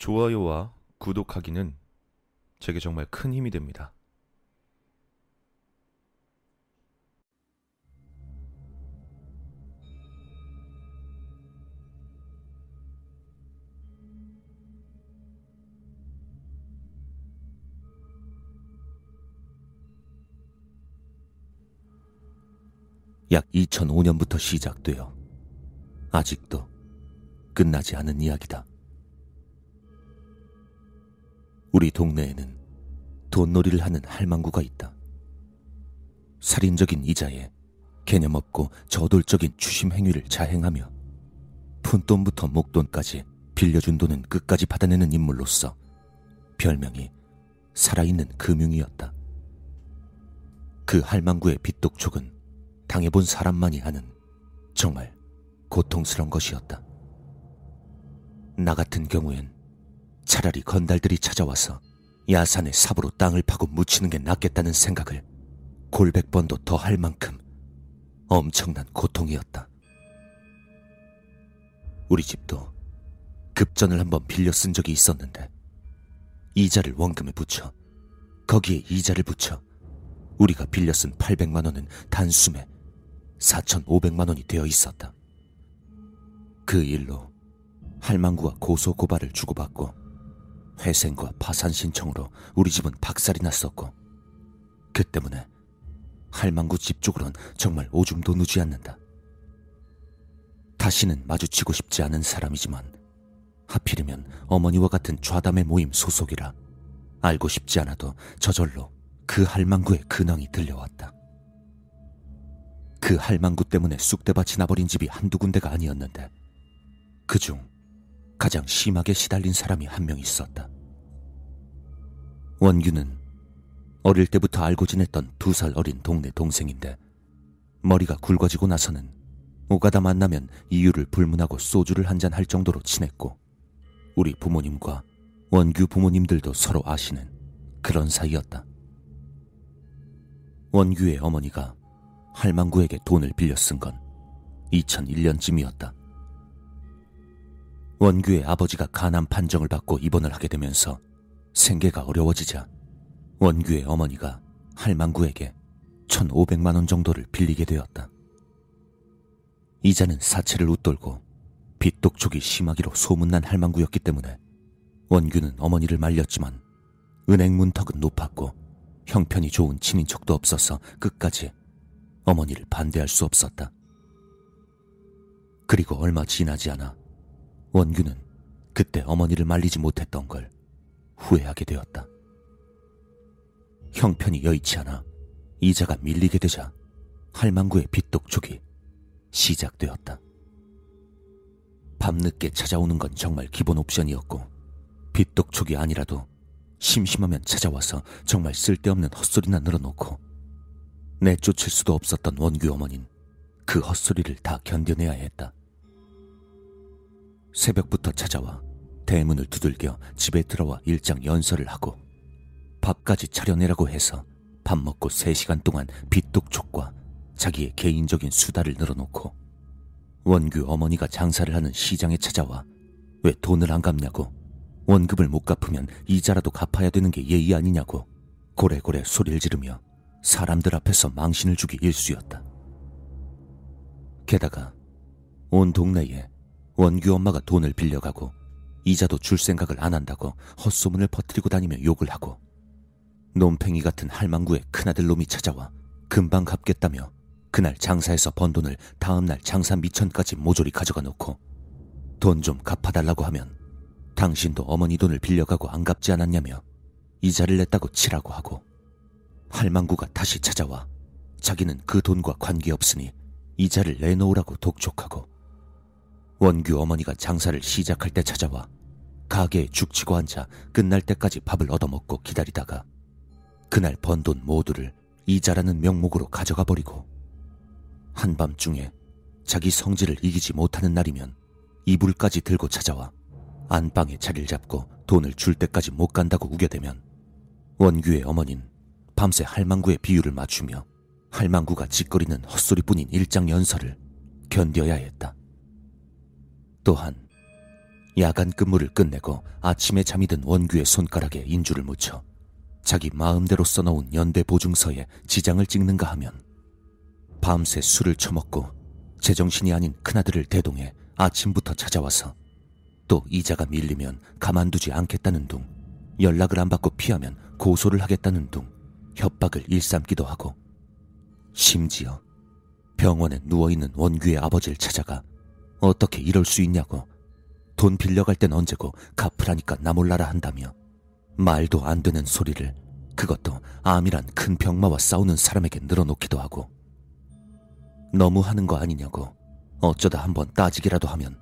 좋아요와 구독하기는 제게 정말 큰 힘이 됩니다. 약 2005년부터 시작되어 아직도 끝나지 않은 이야기다. 우리 동네에는 돈놀이를 하는 할망구가 있다. 살인적인 이자에 개념 없고 저돌적인 추심 행위를 자행하며 푼돈부터 목돈까지 빌려준 돈은 끝까지 받아내는 인물로서 별명이 살아있는 금융이었다. 그 할망구의 빚독촉은 당해본 사람만이 아는 정말 고통스러운 것이었다. 나 같은 경우엔 차라리 건달들이 찾아와서 야산의 삽으로 땅을 파고 묻히는 게 낫겠다는 생각을 골백 번도 더 할 만큼 엄청난 고통이었다. 우리 집도 급전을 한번 빌려 쓴 적이 있었는데 이자를 원금에 붙여 거기에 이자를 붙여 우리가 빌려 쓴 800만 원은 단숨에 4,500만 원이 되어 있었다. 그 일로 할망구와 고소 고발을 주고받고 회생과 파산 신청으로 우리 집은 박살이 났었고 그 때문에 할망구 집 쪽으론 정말 오줌도 누지 않는다. 다시는 마주치고 싶지 않은 사람이지만 하필이면 어머니와 같은 좌담의 모임 소속이라 알고 싶지 않아도 저절로 그 할망구의 근황이 들려왔다. 그 할망구 때문에 쑥대밭이 나버린 집이 한두 군데가 아니었는데 그중 가장 심하게 시달린 사람이 한 명 있었다. 원규는 어릴 때부터 알고 지냈던 두 살 어린 동네 동생인데 머리가 굵어지고 나서는 오가다 만나면 이유를 불문하고 소주를 한 잔 할 정도로 친했고 우리 부모님과 원규 부모님들도 서로 아시는 그런 사이였다. 원규의 어머니가 할망구에게 돈을 빌려 쓴 건 2001년쯤이었다. 원규의 아버지가 간암 판정을 받고 입원을 하게 되면서 생계가 어려워지자 원규의 어머니가 할망구에게 1,500만 원 정도를 빌리게 되었다. 이자는 사채를 웃돌고 빚독촉이 심하기로 소문난 할망구였기 때문에 원규는 어머니를 말렸지만 은행 문턱은 높았고 형편이 좋은 친인척도 없어서 끝까지 어머니를 반대할 수 없었다. 그리고 얼마 지나지 않아 원규는 그때 어머니를 말리지 못했던 걸 후회하게 되었다. 형편이 여의치 않아 이자가 밀리게 되자 할망구의 빚독촉이 시작되었다. 밤늦게 찾아오는 건 정말 기본 옵션이었고 빚독촉이 아니라도 심심하면 찾아와서 정말 쓸데없는 헛소리나 늘어놓고 내쫓을 수도 없었던 원규 어머닌 그 헛소리를 다 견뎌내야 했다. 새벽부터 찾아와 대문을 두들겨 집에 들어와 일장 연설을 하고 밥까지 차려내라고 해서 밥 먹고 3시간 동안 빚독촉과 자기의 개인적인 수다를 늘어놓고 원규 어머니가 장사를 하는 시장에 찾아와 왜 돈을 안 갚냐고 원금을 못 갚으면 이자라도 갚아야 되는 게 예의 아니냐고 고래고래 소리를 지르며 사람들 앞에서 망신을 주기 일쑤였다. 게다가 온 동네에 원규 엄마가 돈을 빌려가고 이자도 줄 생각을 안 한다고 헛소문을 퍼뜨리고 다니며 욕을 하고 놈팽이 같은 할망구의 큰아들 놈이 찾아와 금방 갚겠다며 그날 장사해서 번 돈을 다음날 장사 미천까지 모조리 가져가 놓고 돈 좀 갚아달라고 하면 당신도 어머니 돈을 빌려가고 안 갚지 않았냐며 이자를 냈다고 치라고 하고 할망구가 다시 찾아와 자기는 그 돈과 관계없으니 이자를 내놓으라고 독촉하고 원규 어머니가 장사를 시작할 때 찾아와 가게에 죽치고 앉아 끝날 때까지 밥을 얻어먹고 기다리다가 그날 번 돈 모두를 이자라는 명목으로 가져가 버리고 한밤중에 자기 성질을 이기지 못하는 날이면 이불까지 들고 찾아와 안방에 자리를 잡고 돈을 줄 때까지 못 간다고 우겨대면 원규의 어머닌 밤새 할망구의 비유를 맞추며 할망구가 짓거리는 헛소리뿐인 일장 연설을 견뎌야 했다. 또한 야간 근무를 끝내고 아침에 잠이 든 원규의 손가락에 인주를 묻혀 자기 마음대로 써놓은 연대 보증서에 지장을 찍는가 하면 밤새 술을 처먹고 제정신이 아닌 큰아들을 대동해 아침부터 찾아와서 또 이자가 밀리면 가만두지 않겠다는 둥 연락을 안 받고 피하면 고소를 하겠다는 둥 협박을 일삼기도 하고 심지어 병원에 누워있는 원규의 아버지를 찾아가 어떻게 이럴 수 있냐고. 돈 빌려갈 땐 언제고 갚으라니까 나 몰라라 한다며. 말도 안 되는 소리를 그것도 암이란 큰 병마와 싸우는 사람에게 늘어놓기도 하고. 너무 하는 거 아니냐고 어쩌다 한번 따지기라도 하면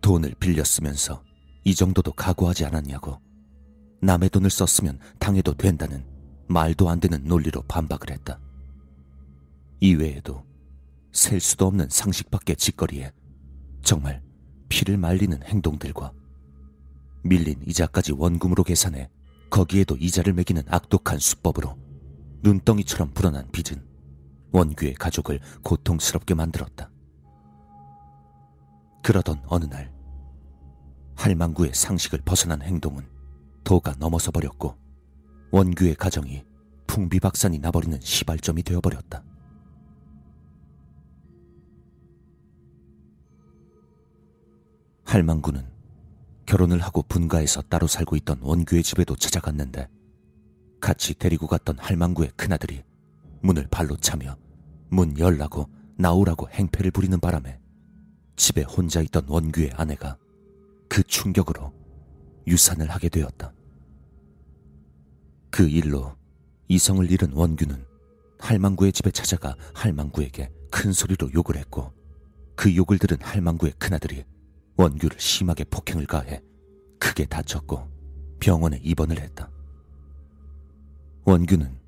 돈을 빌려 쓰면서 이 정도도 각오하지 않았냐고. 남의 돈을 썼으면 당해도 된다는 말도 안 되는 논리로 반박을 했다. 이외에도 셀 수도 없는 상식 밖의 짓거리에 정말 피를 말리는 행동들과 밀린 이자까지 원금으로 계산해 거기에도 이자를 매기는 악독한 수법으로 눈덩이처럼 불어난 빚은 원규의 가족을 고통스럽게 만들었다. 그러던 어느 날 할망구의 상식을 벗어난 행동은 도가 넘어서 버렸고 원규의 가정이 풍비박산이 나버리는 시발점이 되어버렸다. 할망구는 결혼을 하고 분가에서 따로 살고 있던 원규의 집에도 찾아갔는데 같이 데리고 갔던 할망구의 큰아들이 문을 발로 차며 문 열라고 나오라고 행패를 부리는 바람에 집에 혼자 있던 원규의 아내가 그 충격으로 유산을 하게 되었다. 그 일로 이성을 잃은 원규는 할망구의 집에 찾아가 할망구에게 큰 소리로 욕을 했고 그 욕을 들은 할망구의 큰아들이 원규를 심하게 폭행을 가해 크게 다쳤고 병원에 입원을 했다. 원규는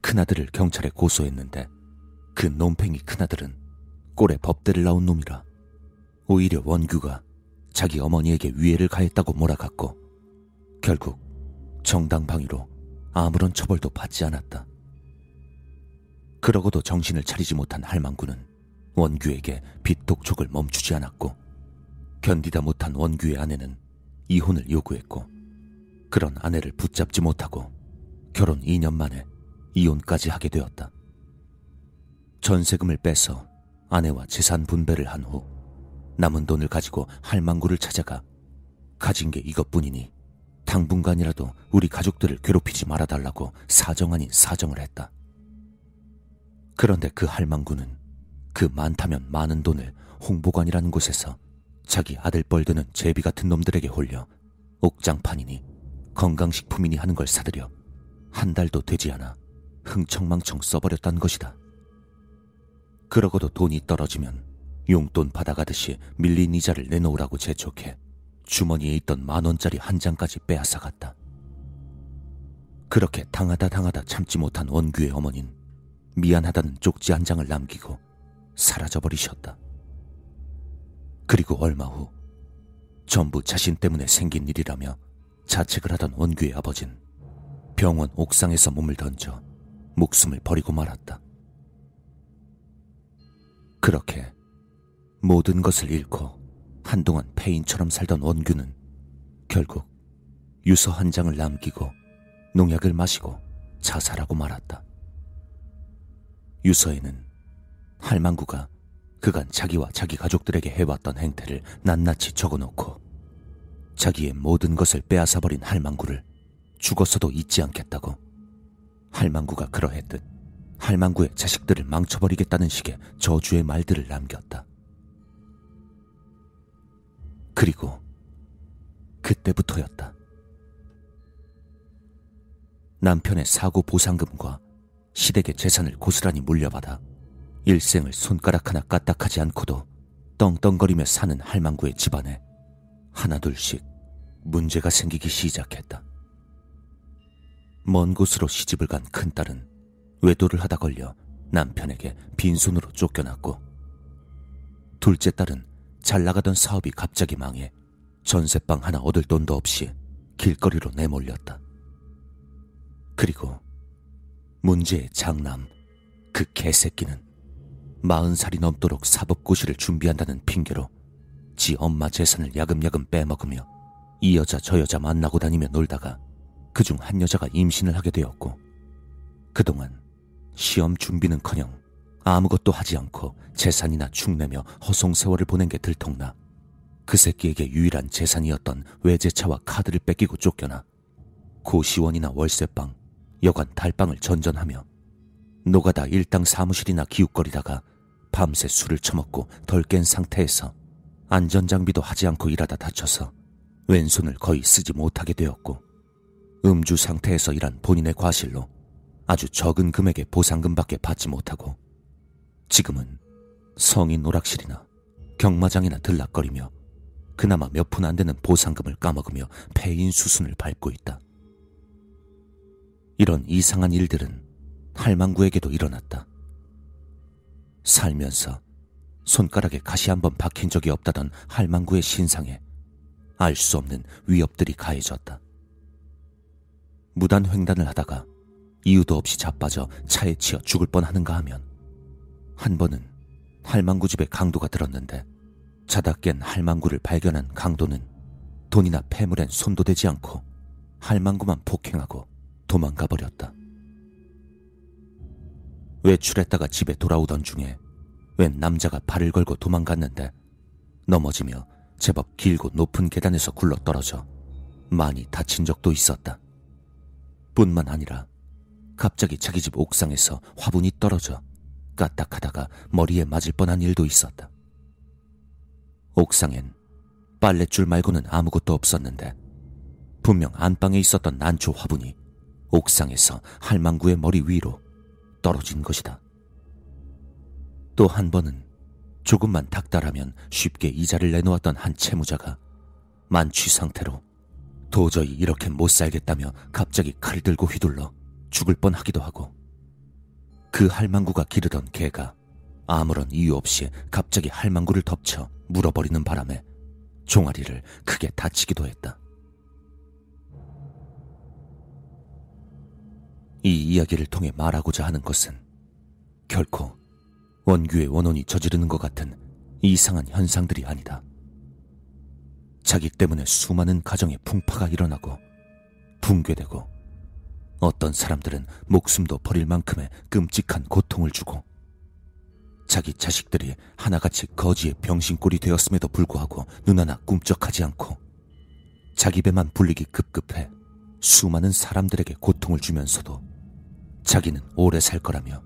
큰아들을 경찰에 고소했는데 그 놈팽이 큰아들은 꼴에 법대를 나온 놈이라 오히려 원규가 자기 어머니에게 위해를 가했다고 몰아갔고 결국 정당방위로 아무런 처벌도 받지 않았다. 그러고도 정신을 차리지 못한 할망구는 원규에게 빚독촉을 멈추지 않았고 견디다 못한 원규의 아내는 이혼을 요구했고 그런 아내를 붙잡지 못하고 결혼 2년 만에 이혼까지 하게 되었다. 전세금을 빼서 아내와 재산 분배를 한 후 남은 돈을 가지고 할망구를 찾아가 가진 게 이것뿐이니 당분간이라도 우리 가족들을 괴롭히지 말아달라고 사정 아닌 사정을 했다. 그런데 그 할망구는 그 많다면 많은 돈을 홍보관이라는 곳에서 자기 아들뻘 되는 제비 같은 놈들에게 홀려 옥장판이니 건강식품이니 하는 걸 사들여 한 달도 되지 않아 흥청망청 써버렸단 것이다. 그러고도 돈이 떨어지면 용돈 받아가듯이 밀린 이자를 내놓으라고 재촉해 주머니에 있던 만 원짜리 한 장까지 빼앗아갔다. 그렇게 당하다 당하다 참지 못한 원규의 어머닌 미안하다는 쪽지 한 장을 남기고 사라져버리셨다. 그리고 얼마 후 전부 자신 때문에 생긴 일이라며 자책을 하던 원규의 아버진 병원 옥상에서 몸을 던져 목숨을 버리고 말았다. 그렇게 모든 것을 잃고 한동안 폐인처럼 살던 원규는 결국 유서 한 장을 남기고 농약을 마시고 자살하고 말았다. 유서에는 할망구가 그간 자기와 자기 가족들에게 해왔던 행태를 낱낱이 적어놓고 자기의 모든 것을 빼앗아버린 할망구를 죽었어도 잊지 않겠다고 할망구가 그러했듯 할망구의 자식들을 망쳐버리겠다는 식의 저주의 말들을 남겼다. 그리고 그때부터였다. 남편의 사고 보상금과 시댁의 재산을 고스란히 물려받아 일생을 손가락 하나 까딱하지 않고도 떵떵거리며 사는 할망구의 집안에 하나둘씩 문제가 생기기 시작했다. 먼 곳으로 시집을 간 큰딸은 외도를 하다 걸려 남편에게 빈손으로 쫓겨났고 둘째 딸은 잘 나가던 사업이 갑자기 망해 전세방 하나 얻을 돈도 없이 길거리로 내몰렸다. 그리고 문제의 장남 그 개새끼는 마흔 살이 넘도록 사법고시를 준비한다는 핑계로 지 엄마 재산을 야금야금 빼먹으며 이 여자 저 여자 만나고 다니며 놀다가 그중 한 여자가 임신을 하게 되었고 그동안 시험 준비는커녕 아무것도 하지 않고 재산이나 축내며 허송 세월을 보낸 게 들통나 그 새끼에게 유일한 재산이었던 외제차와 카드를 뺏기고 쫓겨나 고시원이나 월세방, 여관 달방을 전전하며 노가다 일당 사무실이나 기웃거리다가 밤새 술을 처먹고 덜 깬 상태에서 안전장비도 하지 않고 일하다 다쳐서 왼손을 거의 쓰지 못하게 되었고 음주 상태에서 일한 본인의 과실로 아주 적은 금액의 보상금밖에 받지 못하고 지금은 성인 오락실이나 경마장이나 들락거리며 그나마 몇 푼 안 되는 보상금을 까먹으며 폐인 수순을 밟고 있다. 이런 이상한 일들은 할망구에게도 일어났다. 살면서 손가락에 가시 한 번 박힌 적이 없다던 할망구의 신상에 알 수 없는 위협들이 가해졌다. 무단 횡단을 하다가 이유도 없이 자빠져 차에 치여 죽을 뻔 하는가 하면 한 번은 할망구 집에 강도가 들었는데 자다 깬 할망구를 발견한 강도는 돈이나 폐물엔 손도 대지 않고 할망구만 폭행하고 도망가 버렸다. 외출했다가 집에 돌아오던 중에 웬 남자가 발을 걸고 도망갔는데 넘어지며 제법 길고 높은 계단에서 굴러 떨어져 많이 다친 적도 있었다. 뿐만 아니라 갑자기 자기 집 옥상에서 화분이 떨어져 까딱하다가 머리에 맞을 뻔한 일도 있었다. 옥상엔 빨랫줄 말고는 아무것도 없었는데 분명 안방에 있었던 난초 화분이 옥상에서 할망구의 머리 위로 떨어진 것이다. 또 한 번은 조금만 닥달하면 쉽게 이자를 내놓았던 한 채무자가 만취 상태로 도저히 이렇게 못 살겠다며 갑자기 칼을 들고 휘둘러 죽을 뻔 하기도 하고 그 할망구가 기르던 개가 아무런 이유 없이 갑자기 할망구를 덮쳐 물어버리는 바람에 종아리를 크게 다치기도 했다. 이 이야기를 통해 말하고자 하는 것은 결코 원규의 원혼이 저지르는 것 같은 이상한 현상들이 아니다. 자기 때문에 수많은 가정의 풍파가 일어나고 붕괴되고 어떤 사람들은 목숨도 버릴 만큼의 끔찍한 고통을 주고 자기 자식들이 하나같이 거지의 병신꼴이 되었음에도 불구하고 눈 하나 꿈쩍하지 않고 자기 배만 불리기 급급해 수많은 사람들에게 고통을 주면서도 자기는 오래 살 거라며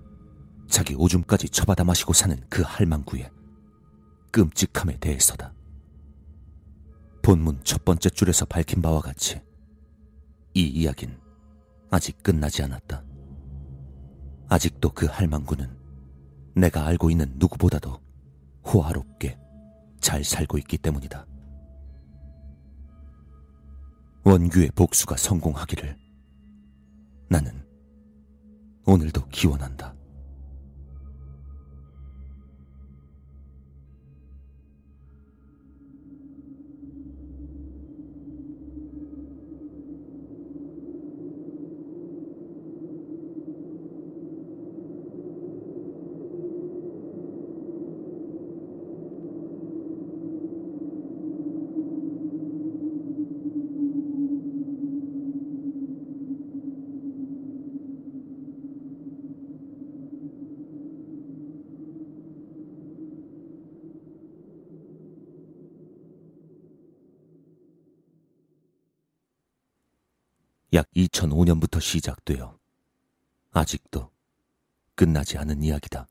자기 오줌까지 처받아 마시고 사는 그 할망구의 끔찍함에 대해서다. 본문 첫 번째 줄에서 밝힌 바와 같이 이 이야기는 아직 끝나지 않았다. 아직도 그 할망구는 내가 알고 있는 누구보다도 호화롭게 잘 살고 있기 때문이다. 원규의 복수가 성공하기를 나는 오늘도 기원한다. 약 2005년부터 시작되어 아직도 끝나지 않은 이야기다.